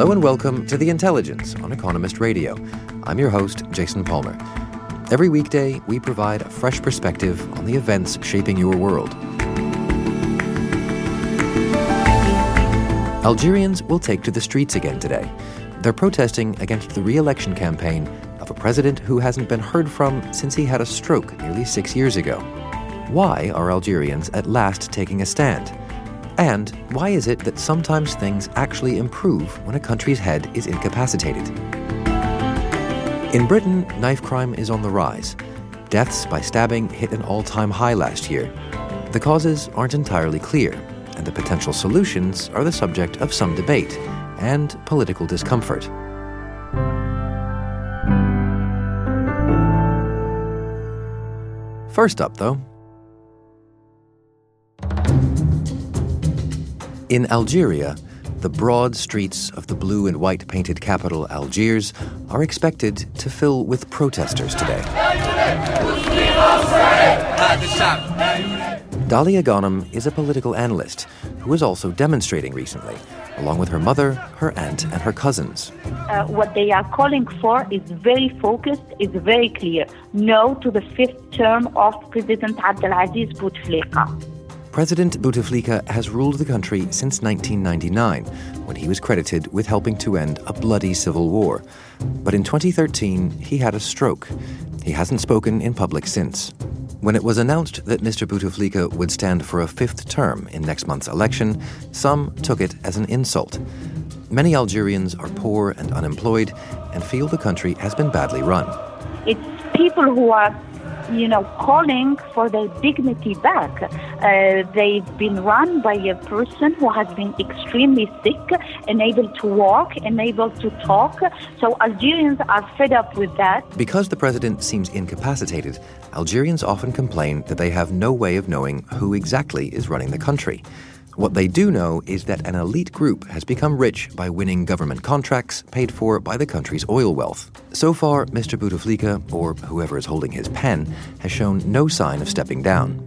Hello and welcome to The Intelligence on Economist Radio. I'm your host, Jason Palmer. Every weekday, we provide a fresh perspective on the events shaping your world. Algerians will take to the streets again today. They're protesting against the re election campaign of a president who hasn't been heard from since he had a stroke nearly six years ago. Why are Algerians at last taking a stand? And why is it that sometimes things actually improve when a country's head is incapacitated? In Britain, knife crime is on the rise. Deaths by stabbing hit an all time high last year. The causes aren't entirely clear, and the potential solutions are the subject of some debate and political discomfort. First up, though, In Algeria, the broad streets of the blue and white painted capital, Algiers, are expected to fill with protesters today. Dalia Ghanem is a political analyst who is also demonstrating recently, along with her mother, her aunt, and her cousins. Uh, what they are calling for is very focused, is very clear. No to the fifth term of President Abdelaziz Bouteflika. President Bouteflika has ruled the country since 1999, when he was credited with helping to end a bloody civil war. But in 2013, he had a stroke. He hasn't spoken in public since. When it was announced that Mr. Bouteflika would stand for a fifth term in next month's election, some took it as an insult. Many Algerians are poor and unemployed and feel the country has been badly run. It's people who are you know, calling for their dignity back. Uh, they've been run by a person who has been extremely sick, unable to walk, unable to talk. So Algerians are fed up with that. Because the president seems incapacitated, Algerians often complain that they have no way of knowing who exactly is running the country. What they do know is that an elite group has become rich by winning government contracts paid for by the country's oil wealth. So far, Mr. Bouteflika, or whoever is holding his pen, has shown no sign of stepping down.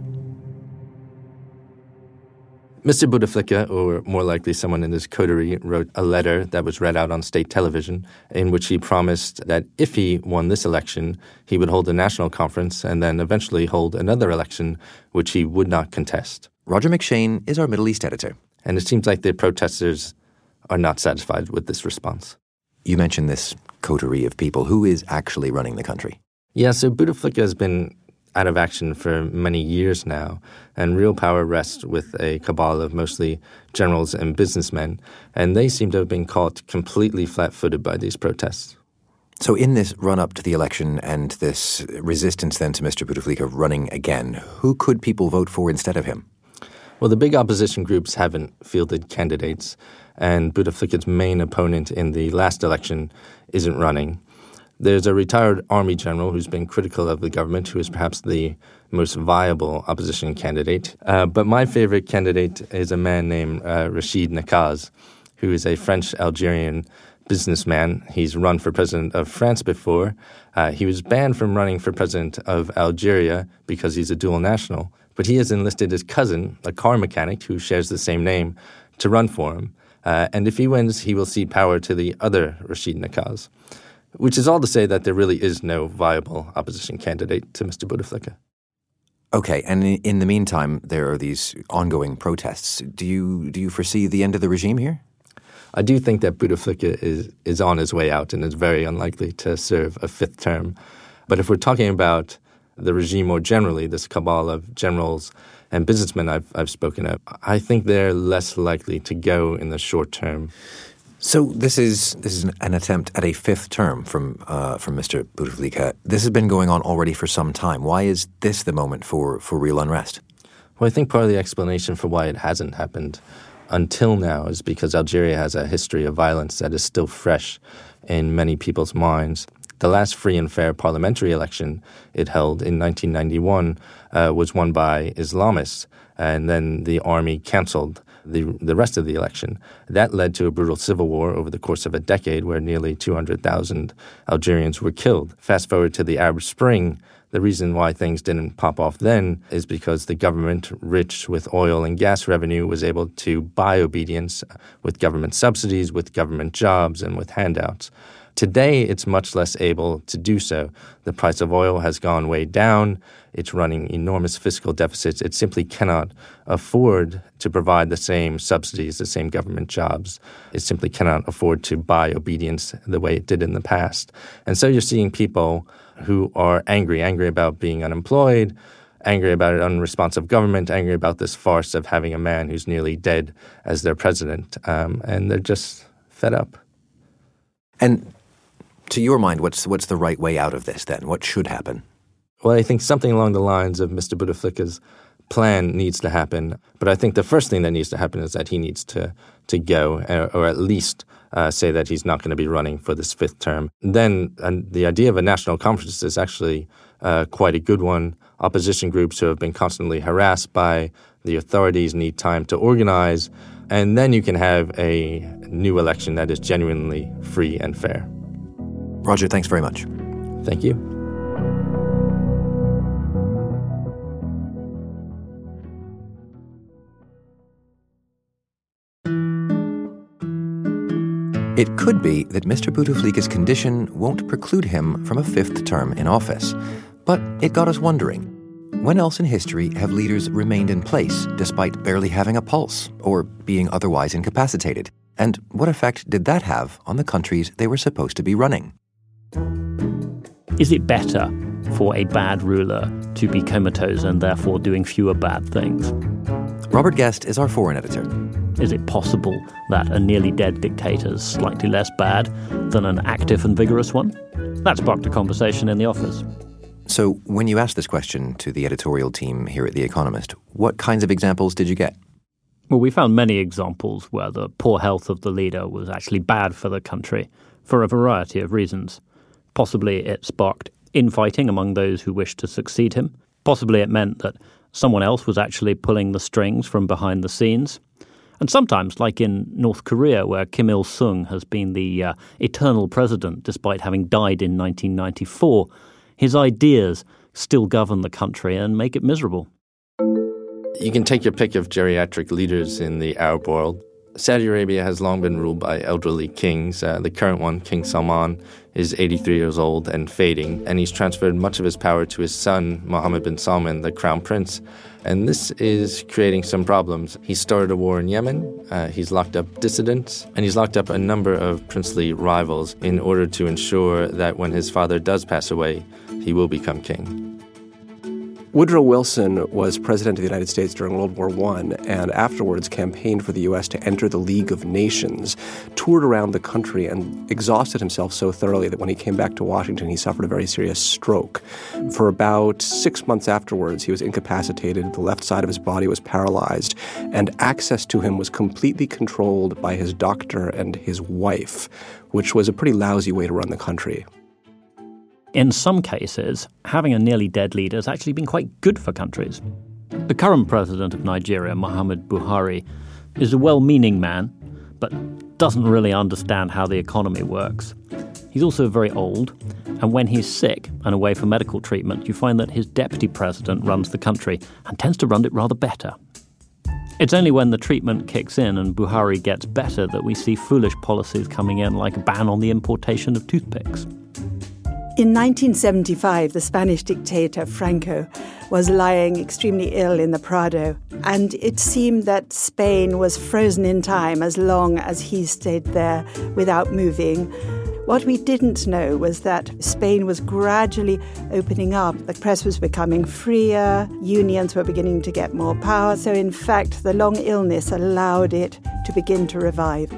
Mr. Bouteflika, or more likely someone in his coterie, wrote a letter that was read out on state television in which he promised that if he won this election, he would hold a national conference and then eventually hold another election which he would not contest. Roger McShane is our Middle East editor. And it seems like the protesters are not satisfied with this response. You mentioned this coterie of people. Who is actually running the country? Yeah, so Bouteflika has been out of action for many years now, and real power rests with a cabal of mostly generals and businessmen, and they seem to have been caught completely flat footed by these protests. So, in this run up to the election and this resistance then to Mr. Bouteflika running again, who could people vote for instead of him? Well, the big opposition groups haven't fielded candidates, and Bouteflika's main opponent in the last election isn't running. There's a retired army general who's been critical of the government, who is perhaps the most viable opposition candidate. Uh, but my favorite candidate is a man named uh, Rachid Nekkaz, who is a French Algerian businessman. He's run for president of France before. Uh, he was banned from running for president of Algeria because he's a dual national. But he has enlisted his cousin, a car mechanic who shares the same name, to run for him. Uh, and if he wins, he will cede power to the other Rachid Nekkaz. Which is all to say that there really is no viable opposition candidate to Mr. Bouteflika. Okay, and in the meantime, there are these ongoing protests. Do you do you foresee the end of the regime here? I do think that Bouteflika is is on his way out and is very unlikely to serve a fifth term. But if we're talking about the regime more generally, this cabal of generals and businessmen I've, I've spoken of, I think they're less likely to go in the short term. So this is this is an attempt at a fifth term from uh, from Mr. Bouteflika. This has been going on already for some time. Why is this the moment for, for real unrest? Well, I think part of the explanation for why it hasn't happened until now is because Algeria has a history of violence that is still fresh in many people's minds. The last free and fair parliamentary election it held in 1991 uh, was won by Islamists, and then the army cancelled the, the rest of the election. That led to a brutal civil war over the course of a decade where nearly 200,000 Algerians were killed. Fast forward to the Arab Spring, the reason why things didn't pop off then is because the government, rich with oil and gas revenue, was able to buy obedience with government subsidies, with government jobs, and with handouts. Today, it's much less able to do so. The price of oil has gone way down. It's running enormous fiscal deficits. It simply cannot afford to provide the same subsidies, the same government jobs. It simply cannot afford to buy obedience the way it did in the past. And so you're seeing people who are angry, angry about being unemployed, angry about an unresponsive government, angry about this farce of having a man who's nearly dead as their president. Um, and they're just fed up. And to your mind, what's, what's the right way out of this then? What should happen? Well, I think something along the lines of Mr. Bouteflika's plan needs to happen. But I think the first thing that needs to happen is that he needs to, to go, or at least uh, say that he's not going to be running for this fifth term. Then the idea of a national conference is actually uh, quite a good one. Opposition groups who have been constantly harassed by the authorities need time to organize, and then you can have a new election that is genuinely free and fair. Roger, thanks very much. Thank you. It could be that Mr. Bouteflika's condition won't preclude him from a fifth term in office. But it got us wondering when else in history have leaders remained in place despite barely having a pulse or being otherwise incapacitated? And what effect did that have on the countries they were supposed to be running? Is it better for a bad ruler to be comatose and therefore doing fewer bad things? Robert Guest is our foreign editor. Is it possible that a nearly dead dictator is slightly less bad than an active and vigorous one? That sparked a conversation in the office. So, when you asked this question to the editorial team here at The Economist, what kinds of examples did you get? Well, we found many examples where the poor health of the leader was actually bad for the country for a variety of reasons. Possibly it sparked infighting among those who wished to succeed him. Possibly it meant that someone else was actually pulling the strings from behind the scenes. And sometimes, like in North Korea, where Kim Il sung has been the uh, eternal president despite having died in 1994, his ideas still govern the country and make it miserable. You can take your pick of geriatric leaders in the Arab world. Saudi Arabia has long been ruled by elderly kings. Uh, the current one, King Salman, is 83 years old and fading, and he's transferred much of his power to his son, Mohammed bin Salman, the crown prince. And this is creating some problems. He started a war in Yemen, uh, he's locked up dissidents, and he's locked up a number of princely rivals in order to ensure that when his father does pass away, he will become king. Woodrow Wilson was president of the United States during World War I and afterwards campaigned for the U.S. to enter the League of Nations, toured around the country, and exhausted himself so thoroughly that when he came back to Washington, he suffered a very serious stroke. For about six months afterwards, he was incapacitated, the left side of his body was paralyzed, and access to him was completely controlled by his doctor and his wife, which was a pretty lousy way to run the country. In some cases, having a nearly dead leader has actually been quite good for countries. The current president of Nigeria, Muhammad Buhari, is a well meaning man, but doesn't really understand how the economy works. He's also very old, and when he's sick and away for medical treatment, you find that his deputy president runs the country and tends to run it rather better. It's only when the treatment kicks in and Buhari gets better that we see foolish policies coming in like a ban on the importation of toothpicks. In 1975, the Spanish dictator Franco was lying extremely ill in the Prado, and it seemed that Spain was frozen in time as long as he stayed there without moving. What we didn't know was that Spain was gradually opening up. The press was becoming freer, unions were beginning to get more power, so in fact, the long illness allowed it to begin to revive.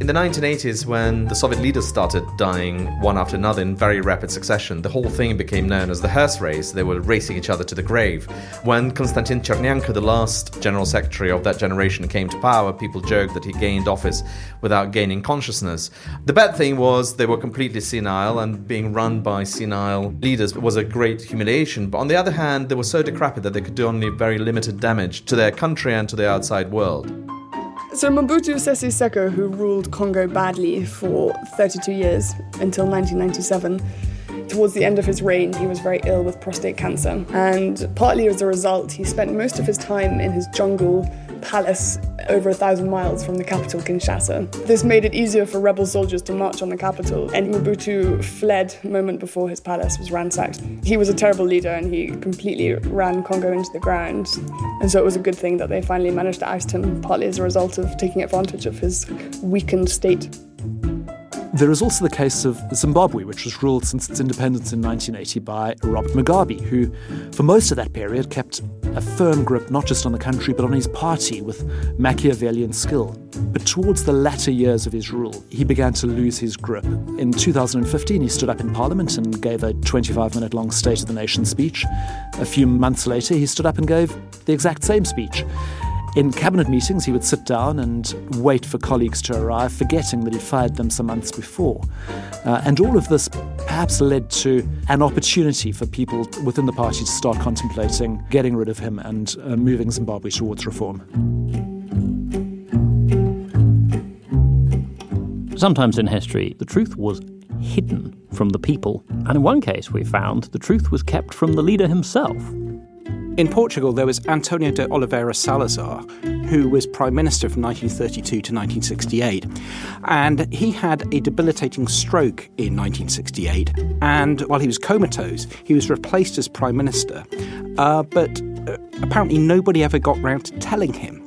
In the 1980s, when the Soviet leaders started dying one after another in very rapid succession, the whole thing became known as the hearse race. They were racing each other to the grave. When Konstantin Chernenko, the last general secretary of that generation, came to power, people joked that he gained office without gaining consciousness. The bad thing was they were completely senile, and being run by senile leaders was a great humiliation. But on the other hand, they were so decrepit that they could do only very limited damage to their country and to the outside world. So Mobutu Sese Seko, who ruled Congo badly for 32 years until 1997, towards the end of his reign, he was very ill with prostate cancer. And partly as a result, he spent most of his time in his jungle palace over a thousand miles from the capital, Kinshasa. This made it easier for rebel soldiers to march on the capital, and Mobutu fled a moment before his palace was ransacked. He was a terrible leader and he completely ran Congo into the ground. And so it was a good thing that they finally managed to oust him, partly as a result of taking advantage of his weakened state. There is also the case of Zimbabwe, which was ruled since its independence in 1980 by Robert Mugabe, who, for most of that period, kept a firm grip not just on the country but on his party with Machiavellian skill. But towards the latter years of his rule, he began to lose his grip. In 2015, he stood up in Parliament and gave a 25 minute long State of the Nation speech. A few months later, he stood up and gave the exact same speech. In cabinet meetings, he would sit down and wait for colleagues to arrive, forgetting that he'd fired them some months before. Uh, and all of this perhaps led to an opportunity for people within the party to start contemplating getting rid of him and uh, moving Zimbabwe towards reform. Sometimes in history, the truth was hidden from the people, and in one case we found the truth was kept from the leader himself. In Portugal, there was Antonio de Oliveira Salazar, who was Prime Minister from 1932 to 1968. And he had a debilitating stroke in 1968. And while he was comatose, he was replaced as Prime Minister. Uh, but uh, apparently, nobody ever got round to telling him.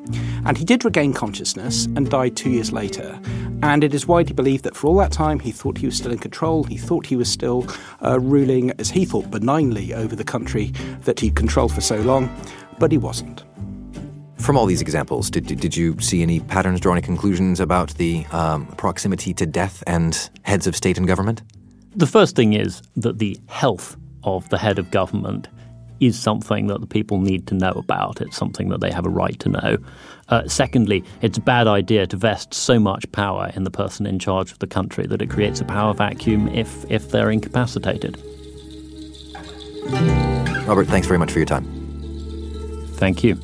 And he did regain consciousness and died two years later. And it is widely believed that for all that time, he thought he was still in control. He thought he was still uh, ruling, as he thought, benignly over the country that he controlled for so long, but he wasn't. From all these examples, did, did you see any patterns, draw any conclusions about the um, proximity to death and heads of state and government? The first thing is that the health of the head of government is something that the people need to know about. It's something that they have a right to know. Uh, secondly, it's a bad idea to vest so much power in the person in charge of the country that it creates a power vacuum if, if they're incapacitated. Robert, thanks very much for your time. Thank you.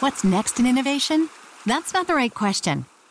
What's next in innovation? That's not the right question.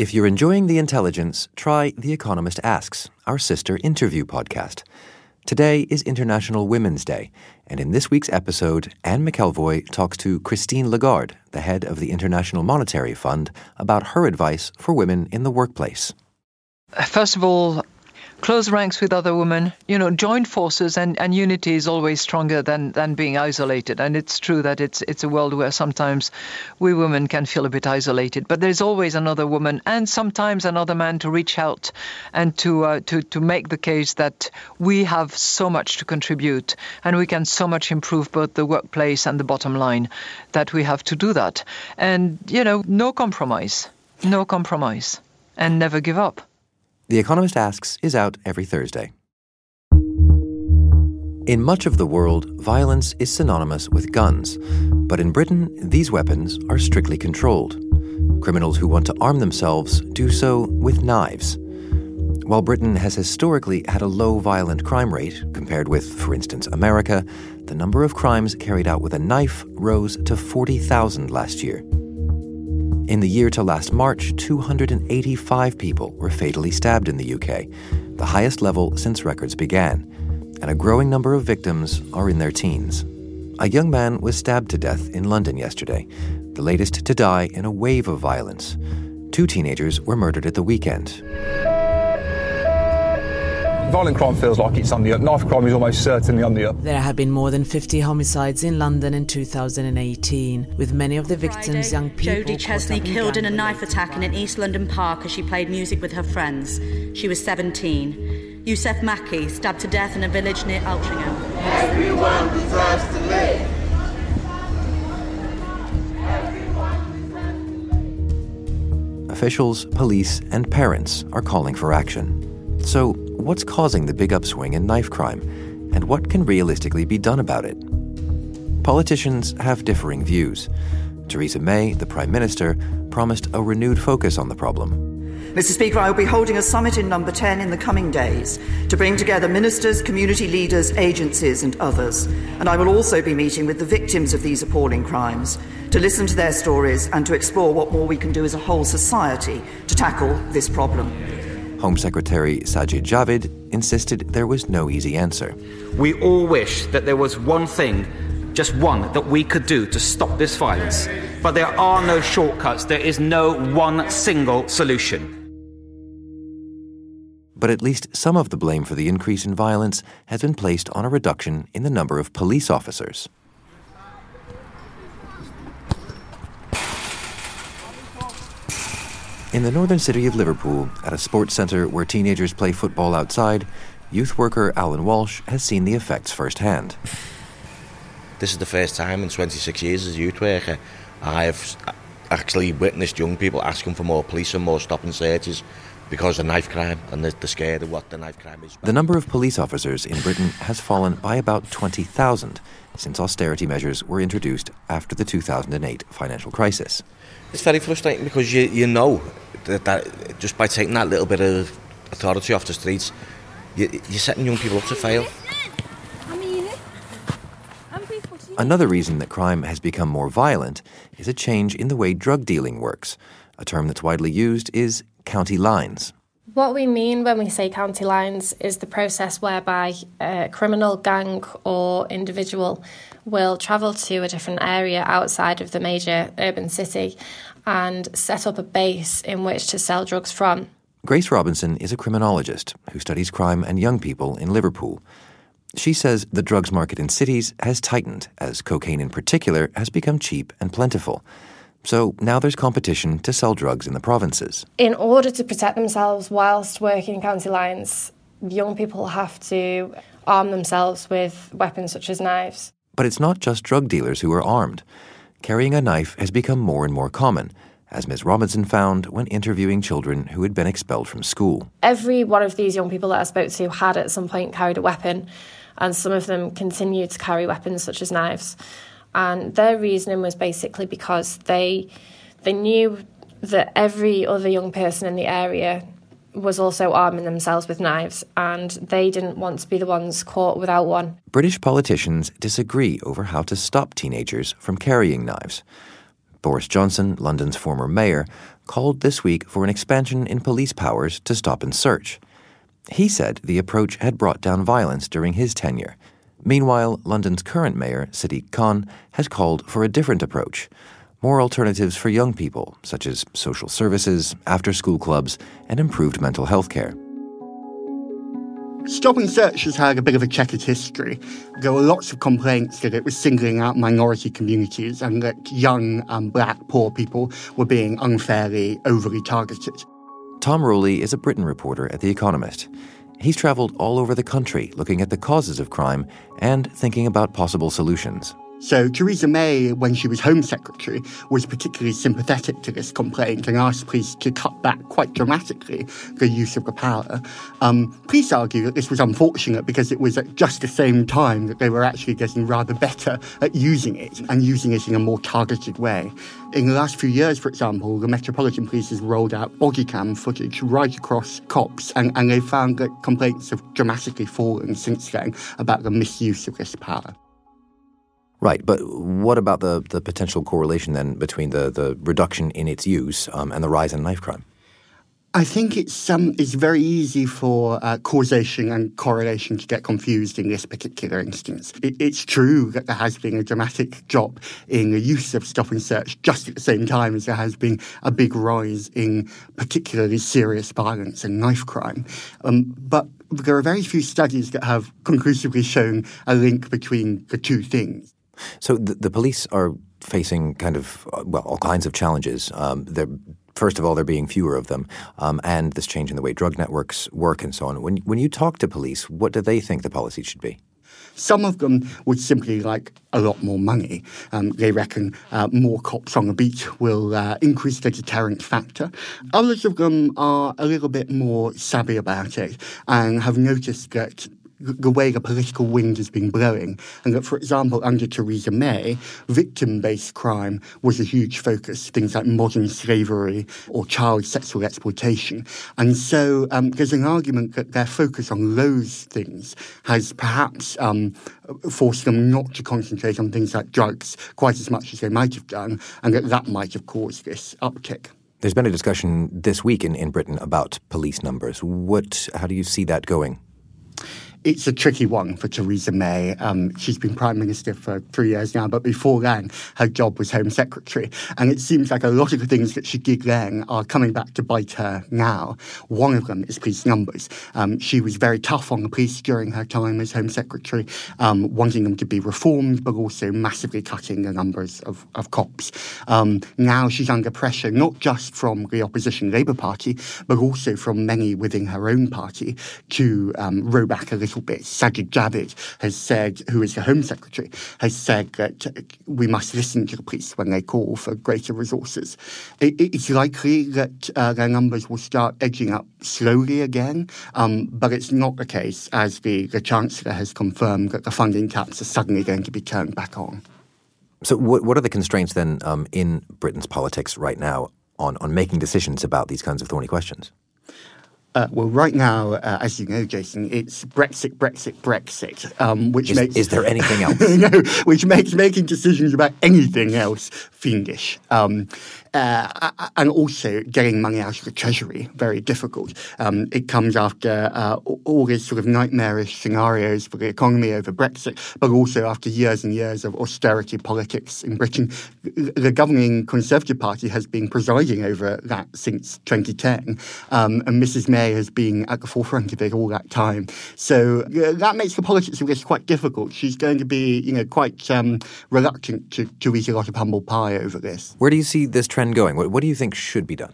If you're enjoying The Intelligence, try The Economist Asks, our sister interview podcast. Today is International Women's Day, and in this week's episode, Anne McElvoy talks to Christine Lagarde, the head of the International Monetary Fund, about her advice for women in the workplace. First of all, close ranks with other women. You know, join forces and, and unity is always stronger than, than being isolated. And it's true that it's it's a world where sometimes we women can feel a bit isolated. But there's always another woman and sometimes another man to reach out and to uh, to to make the case that we have so much to contribute and we can so much improve both the workplace and the bottom line that we have to do that. And you know, no compromise, no compromise, and never give up. The Economist Asks is out every Thursday. In much of the world, violence is synonymous with guns, but in Britain, these weapons are strictly controlled. Criminals who want to arm themselves do so with knives. While Britain has historically had a low violent crime rate compared with, for instance, America, the number of crimes carried out with a knife rose to 40,000 last year. In the year to last March, 285 people were fatally stabbed in the UK, the highest level since records began, and a growing number of victims are in their teens. A young man was stabbed to death in London yesterday, the latest to die in a wave of violence. Two teenagers were murdered at the weekend. Violent crime feels like it's on the up. Knife crime is almost certainly on the up. There have been more than 50 homicides in London in 2018, with many of the victims Friday, young people. Jodie Chesney caught up in killed in a knife attack in an East London park as she played music with her friends. She was 17. Yousef Makki stabbed to death in a village near Altrincham. Everyone deserves to live. Officials, police, and parents are calling for action. So, what's causing the big upswing in knife crime, and what can realistically be done about it? Politicians have differing views. Theresa May, the Prime Minister, promised a renewed focus on the problem. Mr. Speaker, I will be holding a summit in Number 10 in the coming days to bring together ministers, community leaders, agencies, and others. And I will also be meeting with the victims of these appalling crimes to listen to their stories and to explore what more we can do as a whole society to tackle this problem. Home Secretary Sajid Javid insisted there was no easy answer. We all wish that there was one thing, just one, that we could do to stop this violence. But there are no shortcuts, there is no one single solution. But at least some of the blame for the increase in violence has been placed on a reduction in the number of police officers. In the northern city of Liverpool, at a sports centre where teenagers play football outside, youth worker Alan Walsh has seen the effects firsthand. This is the first time in 26 years as a youth worker I have actually witnessed young people asking for more police and more stop and searches because of knife crime and they're scared of what the knife crime is. The number of police officers in Britain has fallen by about 20,000 since austerity measures were introduced after the 2008 financial crisis. It's very frustrating because you, you know that, that just by taking that little bit of authority off the streets, you, you're setting young people up to fail. Another reason that crime has become more violent is a change in the way drug dealing works. A term that's widely used is county lines. What we mean when we say county lines is the process whereby a criminal gang or individual will travel to a different area outside of the major urban city and set up a base in which to sell drugs from. Grace Robinson is a criminologist who studies crime and young people in Liverpool. She says the drugs market in cities has tightened as cocaine in particular has become cheap and plentiful. So now there's competition to sell drugs in the provinces. In order to protect themselves whilst working in county lines, young people have to arm themselves with weapons such as knives. But it's not just drug dealers who are armed. Carrying a knife has become more and more common, as Ms. Robinson found when interviewing children who had been expelled from school. Every one of these young people that I spoke to had at some point carried a weapon, and some of them continued to carry weapons such as knives. And their reasoning was basically because they they knew that every other young person in the area was also arming themselves with knives, and they didn't want to be the ones caught without one. British politicians disagree over how to stop teenagers from carrying knives. Boris Johnson, London's former mayor, called this week for an expansion in police powers to stop and search. He said the approach had brought down violence during his tenure. Meanwhile, London's current mayor, Sadiq Khan, has called for a different approach more alternatives for young people, such as social services, after school clubs, and improved mental health care. Stop and Search has had a bit of a checkered history. There were lots of complaints that it was singling out minority communities and that young and black poor people were being unfairly, overly targeted. Tom Rowley is a Britain reporter at The Economist. He's travelled all over the country looking at the causes of crime and thinking about possible solutions. So Theresa May, when she was Home Secretary, was particularly sympathetic to this complaint and asked police to cut back quite dramatically the use of the power. Um, police argue that this was unfortunate because it was at just the same time that they were actually getting rather better at using it and using it in a more targeted way. In the last few years, for example, the Metropolitan Police has rolled out body cam footage right across cops, and, and they found that complaints have dramatically fallen since then about the misuse of this power. Right, but what about the, the potential correlation then between the, the reduction in its use um, and the rise in knife crime? I think it's um, it's very easy for uh, causation and correlation to get confused in this particular instance. It, it's true that there has been a dramatic drop in the use of stop and search just at the same time as there has been a big rise in particularly serious violence and knife crime. Um, but there are very few studies that have conclusively shown a link between the two things. So the, the police are facing kind of uh, well all kinds of challenges. Um, they're first of all, there being fewer of them, um, and this change in the way drug networks work and so on. When, when you talk to police, what do they think the policy should be? Some of them would simply like a lot more money. Um, they reckon uh, more cops on the beat will uh, increase the deterrent factor. Others of them are a little bit more savvy about it and have noticed that the way the political wind has been blowing. And that, for example, under Theresa May, victim based crime was a huge focus, things like modern slavery or child sexual exploitation. And so um, there's an argument that their focus on those things has perhaps um, forced them not to concentrate on things like drugs quite as much as they might have done, and that that might have caused this uptick. There's been a discussion this week in, in Britain about police numbers. What, how do you see that going? It's a tricky one for Theresa May. Um, she's been Prime Minister for three years now, but before then, her job was Home Secretary. And it seems like a lot of the things that she did then are coming back to bite her now. One of them is police numbers. Um, she was very tough on the police during her time as Home Secretary, um, wanting them to be reformed, but also massively cutting the numbers of, of cops. Um, now she's under pressure, not just from the opposition Labour Party, but also from many within her own party to um, row back a little little bit. Sajid Javid has said, who is the Home Secretary, has said that we must listen to the police when they call for greater resources. It, it's likely that uh, their numbers will start edging up slowly again, um, but it's not the case, as the, the Chancellor has confirmed, that the funding caps are suddenly going to be turned back on. So, what, what are the constraints then um, in Britain's politics right now on, on making decisions about these kinds of thorny questions? Uh, well, right now, uh, as you know, Jason, it's Brexit, Brexit, Brexit, um, which is, makes is there anything else? no, which makes making decisions about anything else fiendish. Um, uh, and also getting money out of the treasury very difficult. Um, it comes after uh, all these sort of nightmarish scenarios for the economy over Brexit, but also after years and years of austerity politics in Britain. The governing Conservative Party has been presiding over that since 2010, um, and Mrs May has been at the forefront of it all that time. So uh, that makes the politics of this quite difficult. She's going to be, you know, quite um, reluctant to, to eat a lot of humble pie over this. Where do you see this trend going? What, what do you think should be done?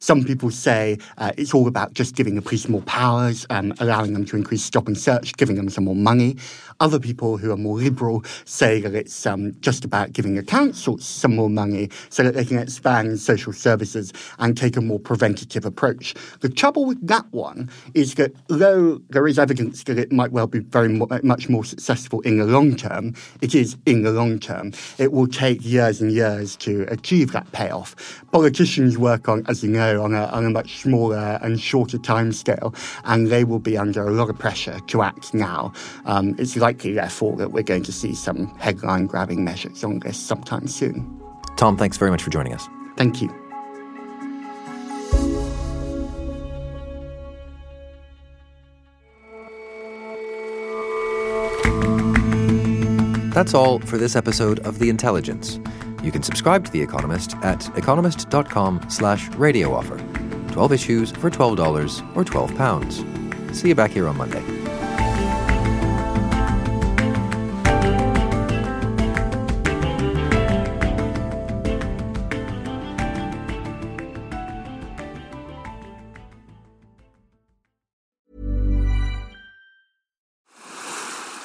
Some people say uh, it's all about just giving the police more powers, um, allowing them to increase stop and search, giving them some more money. Other people who are more liberal say that it's um, just about giving the councils some more money so that they can expand social services and take a more preventative approach. The trouble with that one is that though there is evidence that it might well be very much more successful in the long term, it is in the long term. It will take years and years to achieve that payoff. Politicians work on, as you know, on a, on a much smaller and shorter time scale, and they will be under a lot of pressure to act now. Um, it's likely, therefore, that we're going to see some headline grabbing measures on this sometime soon. Tom, thanks very much for joining us. Thank you. That's all for this episode of The Intelligence. You can subscribe to The Economist at economist.com slash radio offer. 12 issues for $12 or £12. See you back here on Monday.